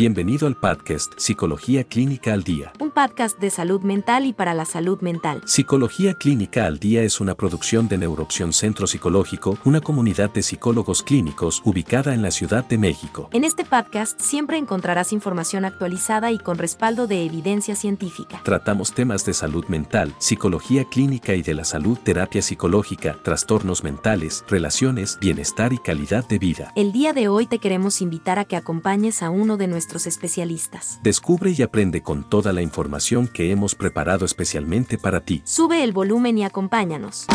Bienvenido al podcast Psicología Clínica al Día. Un podcast de salud mental y para la salud mental. Psicología Clínica al Día es una producción de Neuroopción Centro Psicológico, una comunidad de psicólogos clínicos ubicada en la Ciudad de México. En este podcast siempre encontrarás información actualizada y con respaldo de evidencia científica. Tratamos temas de salud mental, psicología clínica y de la salud, terapia psicológica, trastornos mentales, relaciones, bienestar y calidad de vida. El día de hoy te queremos invitar a que acompañes a uno de nuestros especialistas. Descubre y aprende con toda la información que hemos preparado especialmente para ti. Sube el volumen y acompáñanos.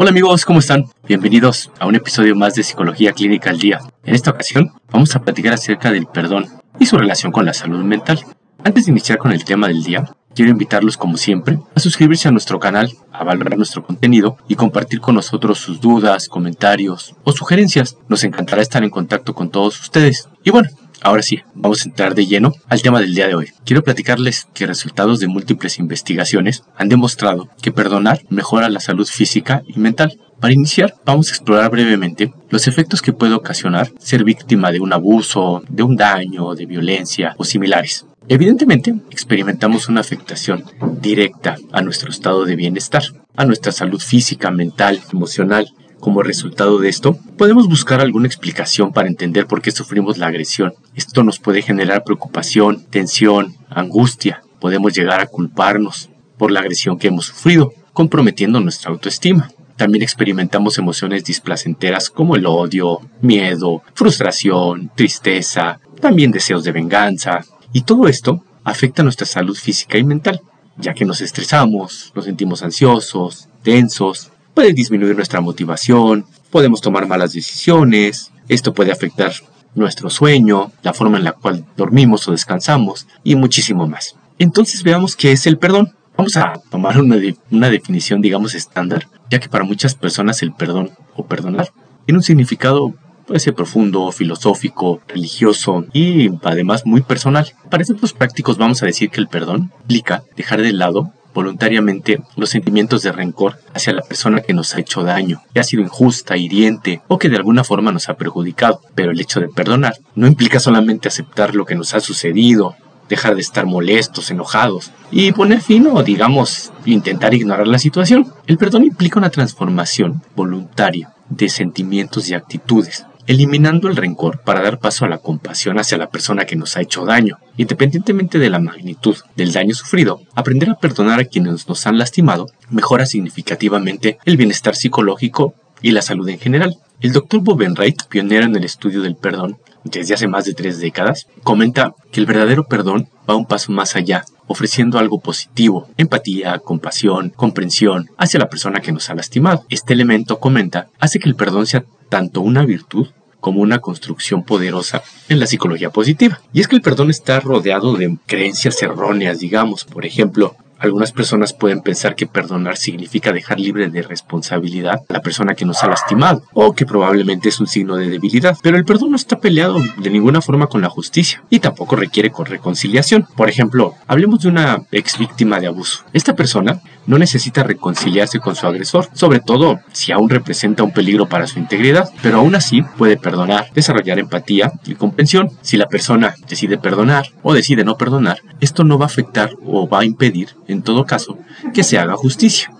Hola amigos, ¿cómo están? Bienvenidos a un episodio más de Psicología Clínica al Día. En esta ocasión vamos a platicar acerca del perdón y su relación con la salud mental. Antes de iniciar con el tema del día, quiero invitarlos como siempre a suscribirse a nuestro canal, a valorar nuestro contenido y compartir con nosotros sus dudas, comentarios o sugerencias. Nos encantará estar en contacto con todos ustedes. Y bueno, Ahora sí, vamos a entrar de lleno al tema del día de hoy. Quiero platicarles que resultados de múltiples investigaciones han demostrado que perdonar mejora la salud física y mental. Para iniciar, vamos a explorar brevemente los efectos que puede ocasionar ser víctima de un abuso, de un daño, de violencia o similares. Evidentemente, experimentamos una afectación directa a nuestro estado de bienestar, a nuestra salud física, mental, emocional, como resultado de esto, podemos buscar alguna explicación para entender por qué sufrimos la agresión. Esto nos puede generar preocupación, tensión, angustia. Podemos llegar a culparnos por la agresión que hemos sufrido, comprometiendo nuestra autoestima. También experimentamos emociones displacenteras como el odio, miedo, frustración, tristeza, también deseos de venganza. Y todo esto afecta nuestra salud física y mental, ya que nos estresamos, nos sentimos ansiosos, tensos, puede disminuir nuestra motivación, podemos tomar malas decisiones, esto puede afectar nuestro sueño, la forma en la cual dormimos o descansamos y muchísimo más. Entonces veamos qué es el perdón. Vamos a tomar una, una definición, digamos, estándar, ya que para muchas personas el perdón o perdonar tiene un significado puede ser profundo, filosófico, religioso y además muy personal. Para efectos prácticos vamos a decir que el perdón implica dejar de lado voluntariamente los sentimientos de rencor hacia la persona que nos ha hecho daño, que ha sido injusta, hiriente o que de alguna forma nos ha perjudicado. Pero el hecho de perdonar no implica solamente aceptar lo que nos ha sucedido, dejar de estar molestos, enojados y poner fin o, digamos, intentar ignorar la situación. El perdón implica una transformación voluntaria de sentimientos y actitudes eliminando el rencor para dar paso a la compasión hacia la persona que nos ha hecho daño. Independientemente de la magnitud del daño sufrido, aprender a perdonar a quienes nos han lastimado mejora significativamente el bienestar psicológico y la salud en general. El doctor Bobenreit, pionero en el estudio del perdón desde hace más de tres décadas, comenta que el verdadero perdón va un paso más allá, ofreciendo algo positivo, empatía, compasión, comprensión hacia la persona que nos ha lastimado. Este elemento, comenta, hace que el perdón sea tanto una virtud como una construcción poderosa en la psicología positiva. Y es que el perdón está rodeado de creencias erróneas, digamos, por ejemplo, algunas personas pueden pensar que perdonar significa dejar libre de responsabilidad a la persona que nos ha lastimado, o que probablemente es un signo de debilidad. Pero el perdón no está peleado de ninguna forma con la justicia, y tampoco requiere con reconciliación. Por ejemplo, hablemos de una ex víctima de abuso. Esta persona no necesita reconciliarse con su agresor, sobre todo si aún representa un peligro para su integridad, pero aún así puede perdonar, desarrollar empatía y comprensión. Si la persona decide perdonar o decide no perdonar, esto no va a afectar o va a impedir en todo caso, que se haga justicia.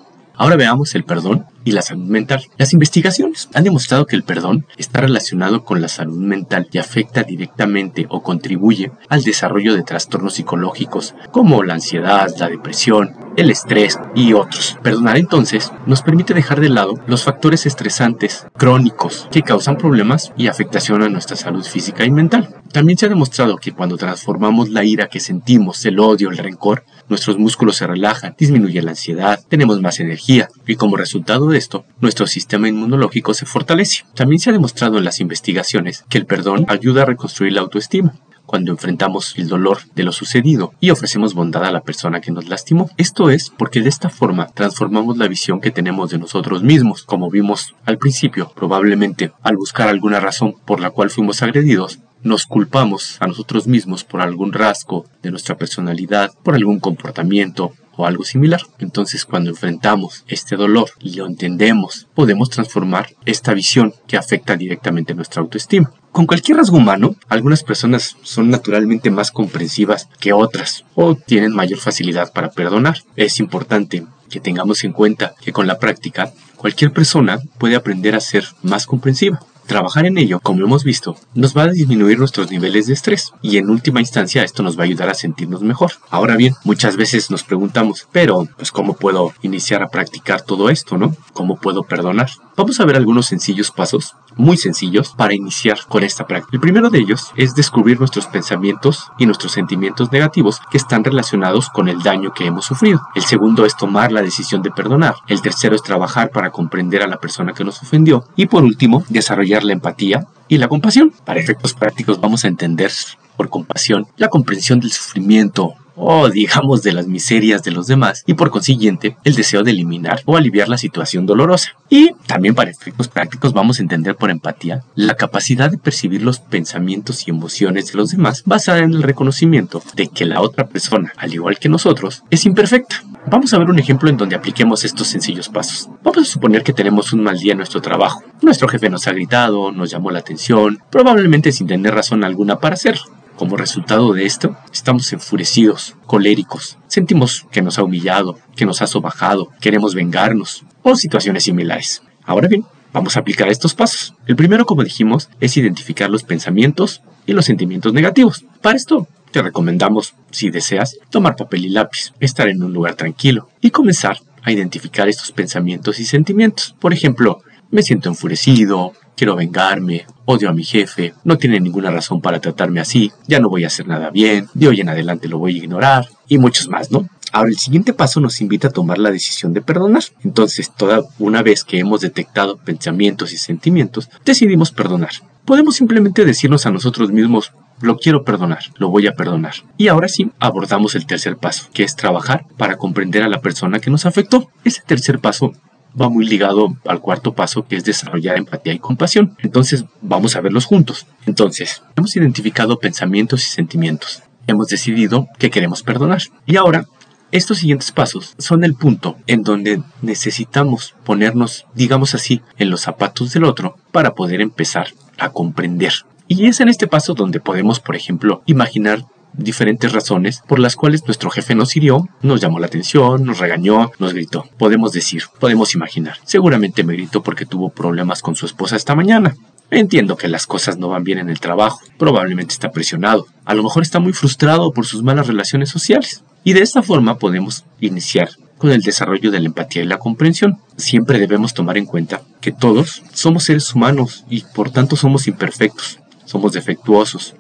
Ahora veamos el perdón y la salud mental. Las investigaciones han demostrado que el perdón está relacionado con la salud mental y afecta directamente o contribuye al desarrollo de trastornos psicológicos como la ansiedad, la depresión, el estrés y otros. Perdonar entonces nos permite dejar de lado los factores estresantes crónicos que causan problemas y afectación a nuestra salud física y mental. También se ha demostrado que cuando transformamos la ira que sentimos, el odio, el rencor, nuestros músculos se relajan, disminuye la ansiedad, tenemos más energía y como resultado de esto, nuestro sistema inmunológico se fortalece. También se ha demostrado en las investigaciones que el perdón ayuda a reconstruir la autoestima. cuando enfrentamos el dolor de lo sucedido y ofrecemos bondad a la persona que nos lastimó. Esto es porque de esta forma transformamos la visión que tenemos de nosotros mismos. Como vimos al principio, probablemente al buscar alguna razón por la cual fuimos agredidos, nos culpamos a nosotros mismos por algún rasgo de nuestra personalidad, por algún comportamiento o algo similar. Entonces cuando enfrentamos este dolor y lo entendemos, podemos transformar esta visión que afecta directamente nuestra autoestima. Con cualquier rasgo humano, algunas personas son naturalmente más comprensivas que otras o tienen mayor facilidad para perdonar. Es importante que tengamos en cuenta que con la práctica cualquier persona puede aprender a ser más comprensiva. Trabajar en ello, como hemos visto, nos va a disminuir nuestros niveles de estrés y en última instancia esto nos va a ayudar a sentirnos mejor. Ahora bien, muchas veces nos preguntamos, pero pues cómo puedo iniciar a practicar todo esto, ¿no? ¿Cómo puedo perdonar? Vamos a ver algunos sencillos pasos, muy sencillos, para iniciar con esta práctica. El primero de ellos es descubrir nuestros pensamientos y nuestros sentimientos negativos que están relacionados con el daño que hemos sufrido. El segundo es tomar la decisión de perdonar. El tercero es trabajar para comprender a la persona que nos ofendió. Y por último, desarrollar la empatía y la compasión. Para efectos prácticos vamos a entender por compasión la comprensión del sufrimiento o digamos de las miserias de los demás y por consiguiente el deseo de eliminar o aliviar la situación dolorosa. Y también para efectos prácticos vamos a entender por empatía la capacidad de percibir los pensamientos y emociones de los demás basada en el reconocimiento de que la otra persona, al igual que nosotros, es imperfecta. Vamos a ver un ejemplo en donde apliquemos estos sencillos pasos. Vamos a suponer que tenemos un mal día en nuestro trabajo. Nuestro jefe nos ha gritado, nos llamó la atención, probablemente sin tener razón alguna para hacerlo. Como resultado de esto, estamos enfurecidos, coléricos, sentimos que nos ha humillado, que nos ha sobajado, queremos vengarnos o situaciones similares. Ahora bien, vamos a aplicar estos pasos. El primero, como dijimos, es identificar los pensamientos y los sentimientos negativos. Para esto, te recomendamos, si deseas, tomar papel y lápiz, estar en un lugar tranquilo y comenzar a identificar estos pensamientos y sentimientos. Por ejemplo, me siento enfurecido, quiero vengarme, odio a mi jefe, no tiene ninguna razón para tratarme así, ya no voy a hacer nada bien, de hoy en adelante lo voy a ignorar y muchos más, ¿no? Ahora el siguiente paso nos invita a tomar la decisión de perdonar. Entonces, toda una vez que hemos detectado pensamientos y sentimientos, decidimos perdonar. Podemos simplemente decirnos a nosotros mismos, lo quiero perdonar, lo voy a perdonar. Y ahora sí, abordamos el tercer paso, que es trabajar para comprender a la persona que nos afectó. Ese tercer paso va muy ligado al cuarto paso que es desarrollar empatía y compasión. Entonces vamos a verlos juntos. Entonces, hemos identificado pensamientos y sentimientos. Hemos decidido que queremos perdonar. Y ahora, estos siguientes pasos son el punto en donde necesitamos ponernos, digamos así, en los zapatos del otro para poder empezar a comprender. Y es en este paso donde podemos, por ejemplo, imaginar diferentes razones por las cuales nuestro jefe nos hirió, nos llamó la atención, nos regañó, nos gritó. Podemos decir, podemos imaginar. Seguramente me gritó porque tuvo problemas con su esposa esta mañana. Entiendo que las cosas no van bien en el trabajo, probablemente está presionado, a lo mejor está muy frustrado por sus malas relaciones sociales. Y de esta forma podemos iniciar con el desarrollo de la empatía y la comprensión. Siempre debemos tomar en cuenta que todos somos seres humanos y por tanto somos imperfectos, somos defectuosos,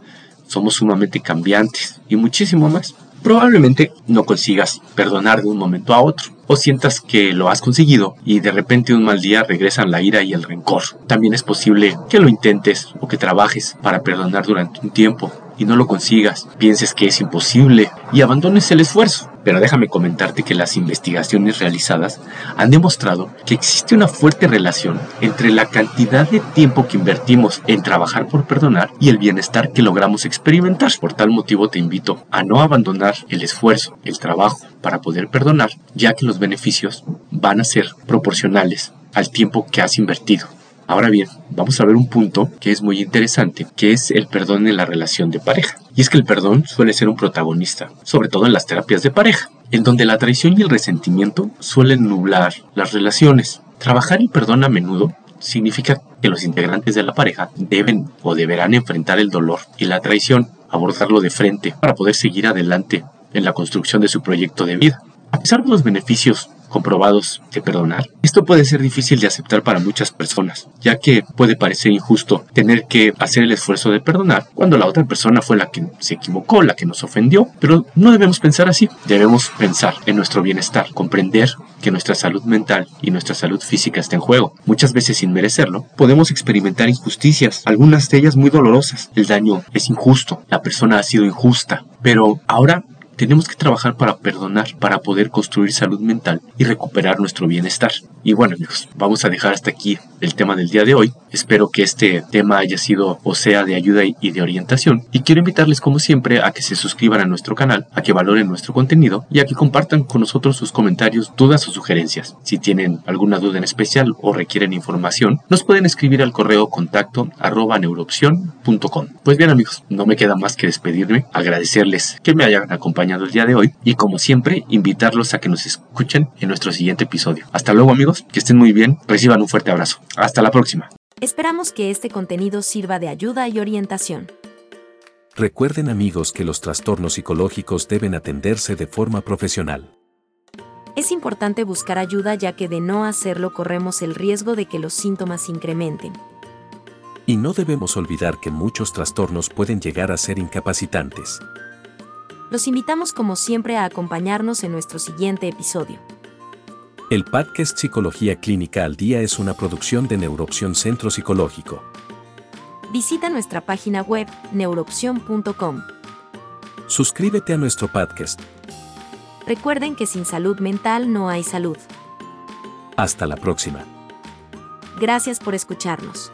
somos sumamente cambiantes y muchísimo más. Probablemente no consigas perdonar de un momento a otro o sientas que lo has conseguido y de repente un mal día regresan la ira y el rencor. También es posible que lo intentes o que trabajes para perdonar durante un tiempo y no lo consigas, pienses que es imposible y abandones el esfuerzo. Pero déjame comentarte que las investigaciones realizadas han demostrado que existe una fuerte relación entre la cantidad de tiempo que invertimos en trabajar por perdonar y el bienestar que logramos experimentar. Por tal motivo te invito a no abandonar el esfuerzo, el trabajo para poder perdonar, ya que los beneficios van a ser proporcionales al tiempo que has invertido. Ahora bien, vamos a ver un punto que es muy interesante, que es el perdón en la relación de pareja. Y es que el perdón suele ser un protagonista, sobre todo en las terapias de pareja, en donde la traición y el resentimiento suelen nublar las relaciones. Trabajar el perdón a menudo significa que los integrantes de la pareja deben o deberán enfrentar el dolor y la traición, abordarlo de frente para poder seguir adelante en la construcción de su proyecto de vida. A pesar de los beneficios comprobados de perdonar. Esto puede ser difícil de aceptar para muchas personas, ya que puede parecer injusto tener que hacer el esfuerzo de perdonar cuando la otra persona fue la que se equivocó, la que nos ofendió, pero no debemos pensar así, debemos pensar en nuestro bienestar, comprender que nuestra salud mental y nuestra salud física está en juego. Muchas veces sin merecerlo, podemos experimentar injusticias, algunas de ellas muy dolorosas. El daño es injusto, la persona ha sido injusta, pero ahora tenemos que trabajar para perdonar, para poder construir salud mental y recuperar nuestro bienestar. Y bueno amigos, vamos a dejar hasta aquí el tema del día de hoy. Espero que este tema haya sido o sea de ayuda y de orientación. Y quiero invitarles como siempre a que se suscriban a nuestro canal, a que valoren nuestro contenido y a que compartan con nosotros sus comentarios, dudas o sugerencias. Si tienen alguna duda en especial o requieren información, nos pueden escribir al correo contacto arroba neuroopción.com. Pues bien amigos, no me queda más que despedirme, agradecerles que me hayan acompañado el día de hoy y como siempre invitarlos a que nos escuchen en nuestro siguiente episodio. Hasta luego amigos que estén muy bien, reciban un fuerte abrazo. Hasta la próxima. Esperamos que este contenido sirva de ayuda y orientación. Recuerden amigos que los trastornos psicológicos deben atenderse de forma profesional. Es importante buscar ayuda ya que de no hacerlo corremos el riesgo de que los síntomas incrementen. Y no debemos olvidar que muchos trastornos pueden llegar a ser incapacitantes. Los invitamos como siempre a acompañarnos en nuestro siguiente episodio. El podcast Psicología Clínica al Día es una producción de Neuroopción Centro Psicológico. Visita nuestra página web neuroopción.com. Suscríbete a nuestro podcast. Recuerden que sin salud mental no hay salud. Hasta la próxima. Gracias por escucharnos.